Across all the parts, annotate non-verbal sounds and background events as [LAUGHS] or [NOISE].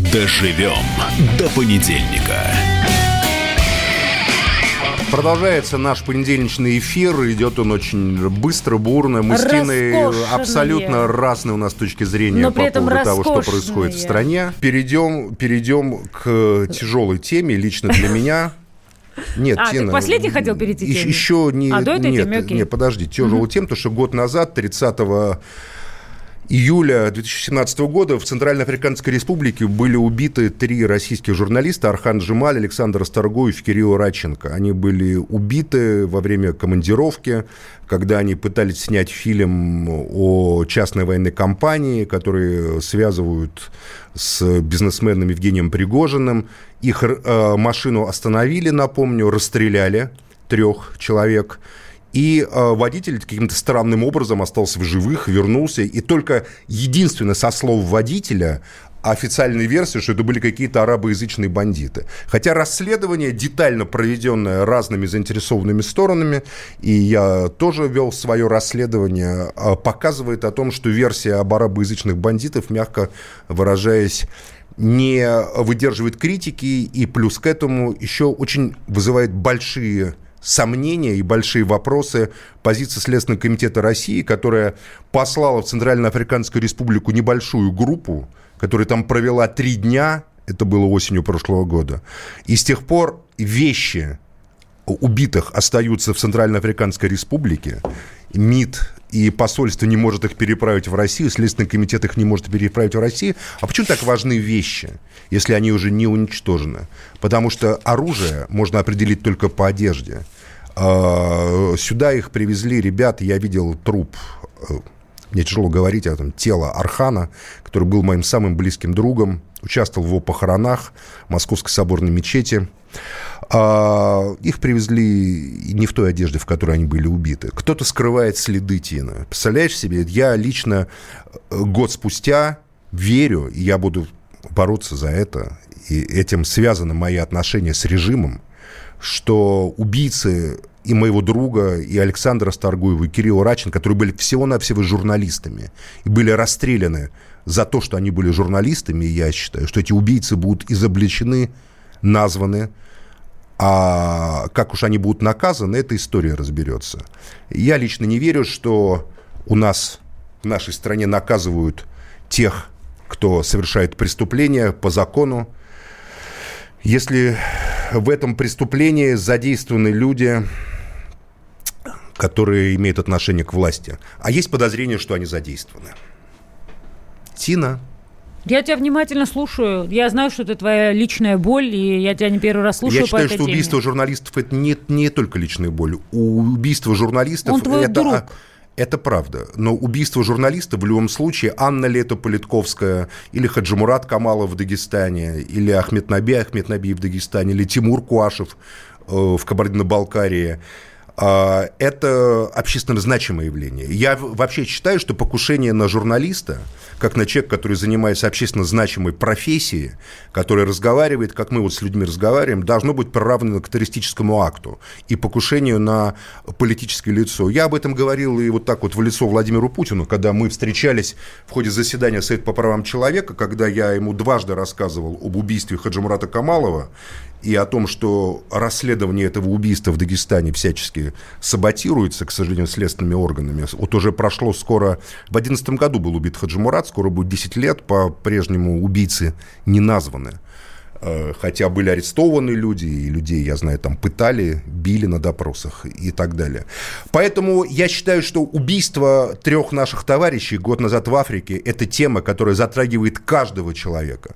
Доживем до понедельника. Продолжается наш понедельничный эфир. Идет он очень быстро, бурно. Мы с Тиной абсолютно разные у нас точки зрения Но по поводу того, что роскошные. происходит в стране. Перейдем, перейдем к тяжелой теме, лично для [LAUGHS] меня. Нет, А, ты Тина, к последней хотел перейти еще, теме? еще не... А, до этой нет, темы, окей. нет, подожди, тяжелую тему, потому что год назад, 30 июля 2017 года в Центральноафриканской Республике были убиты три российских журналиста Архан Джемаль, Александр Старгоев, Кирилл Радченко. Они были убиты во время командировки, когда они пытались снять фильм о частной военной компании, которые связывают с бизнесменом Евгением Пригожиным. Их э, машину остановили, напомню, расстреляли трех человек. И э, водитель каким-то странным образом остался в живых, вернулся. И только единственное со слов водителя официальной версии, что это были какие-то арабоязычные бандиты. Хотя расследование, детально проведенное разными заинтересованными сторонами, и я тоже вел свое расследование, э, показывает о том, что версия об арабоязычных бандитов, мягко выражаясь, не выдерживает критики, и плюс к этому еще очень вызывает большие сомнения и большие вопросы. Позиции Следственного комитета России, которая послала в Центральноафриканскую республику небольшую группу, которая там провела три дня, это было осенью прошлого года, и с тех пор вещи убитых остаются в Центральноафриканской республике, МИД и посольство не может их переправить в Россию, Следственный комитет их не может переправить в Россию. А почему так важны вещи, если они уже не уничтожены? Потому что оружие можно определить только по одежде. А, Сюда их привезли ребята, я видел труп, э, мне тяжело говорить о этом, тело Архана, который был моим самым близким другом, участвовал в его похоронах в Московской соборной мечети. А, Их привезли не в той одежде, в которой они были убиты. Кто-то скрывает следы Тина. Представляешь себе, я лично э, год спустя верю, и я буду бороться за это, и этим связаны мои отношения с режимом, что убийцы и моего друга, и Александра Старгуева, и Кирилла Рачин, которые были всего-навсего журналистами, и были расстреляны за то, что они были журналистами, я считаю, что эти убийцы будут изобличены, названы, а как уж они будут наказаны, эта история разберется. Я лично не верю, что у нас в нашей стране наказывают тех, кто совершает преступления по закону. Если в этом преступлении задействованы люди, которые имеют отношение к власти, а есть подозрение, что они задействованы. Тина. Я тебя внимательно слушаю. Я знаю, что это твоя личная боль, и я тебя не первый раз слушаю Я по считаю, этой что теме. убийство журналистов это не, не только личная боль. У убийства журналистов Он твой это, друг. а, это правда. Но убийство журналиста в любом случае, Анна Лето Политковская, или Хаджимурат Камалов в Дагестане, или Ахмед Наби Ахмед Наби в Дагестане, или Тимур Куашев э, в Кабардино-Балкарии, это общественно значимое явление. Я вообще считаю, что покушение на журналиста, как на человека, который занимается общественно значимой профессией, который разговаривает, как мы вот с людьми разговариваем, должно быть приравнено к террористическому акту и покушению на политическое лицо. Я об этом говорил и вот так вот в лицо Владимиру Путину, когда мы встречались в ходе заседания Совета по правам человека, когда я ему дважды рассказывал об убийстве Хаджимурата Камалова и о том, что расследование этого убийства в Дагестане всячески саботируется, к сожалению, следственными органами. Вот уже прошло скоро... В 2011 году был убит Хаджимурат, скоро будет 10 лет, по-прежнему убийцы не названы. Э, Хотя были арестованы люди, и людей, я знаю, там пытали, били на допросах и так далее. Поэтому я считаю, что убийство трех наших товарищей год назад в Африке – это тема, которая затрагивает каждого человека.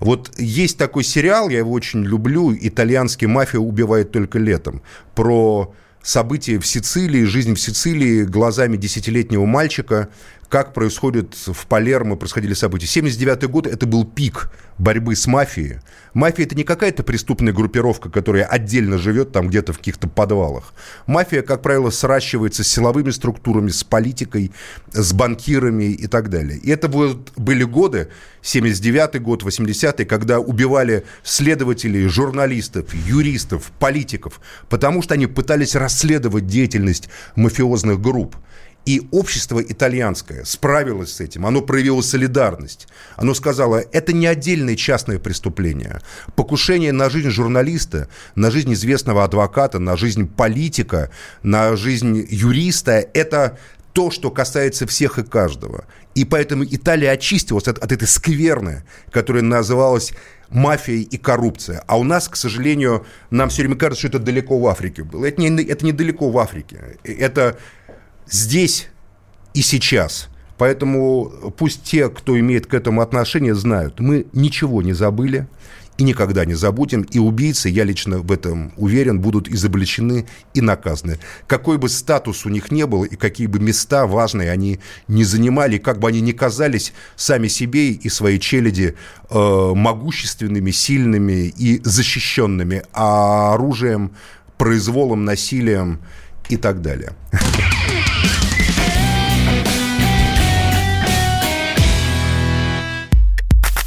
Вот есть такой сериал, я его очень люблю, итальянский «Мафия убивает только летом», про события в Сицилии, жизнь в Сицилии глазами десятилетнего мальчика, как происходит в Палермо, происходили события. 79 год – это был пик борьбы с мафией. Мафия – это не какая-то преступная группировка, которая отдельно живет там где-то в каких-то подвалах. Мафия, как правило, сращивается с силовыми структурами, с политикой, с банкирами и так далее. И это вот были годы, 79 год, 80-й, когда убивали следователей, журналистов, юристов, политиков, потому что они пытались расследовать деятельность мафиозных групп. И общество итальянское справилось с этим, оно проявило солидарность. Оно сказало, это не отдельное частное преступление. Покушение на жизнь журналиста, на жизнь известного адвоката, на жизнь политика, на жизнь юриста – это то, что касается всех и каждого. И поэтому Италия очистилась от, от этой скверны, которая называлась мафией и коррупция. А у нас, к сожалению, нам все время кажется, что это далеко в Африке было. Это не, это не далеко в Африке. Это здесь и сейчас. Поэтому пусть те, кто имеет к этому отношение, знают, мы ничего не забыли и никогда не забудем. И убийцы, я лично в этом уверен, будут изобличены и наказаны. Какой бы статус у них не был и какие бы места важные они не занимали, как бы они ни казались сами себе и своей челяди э, могущественными, сильными и защищенными, а оружием, произволом, насилием и так далее.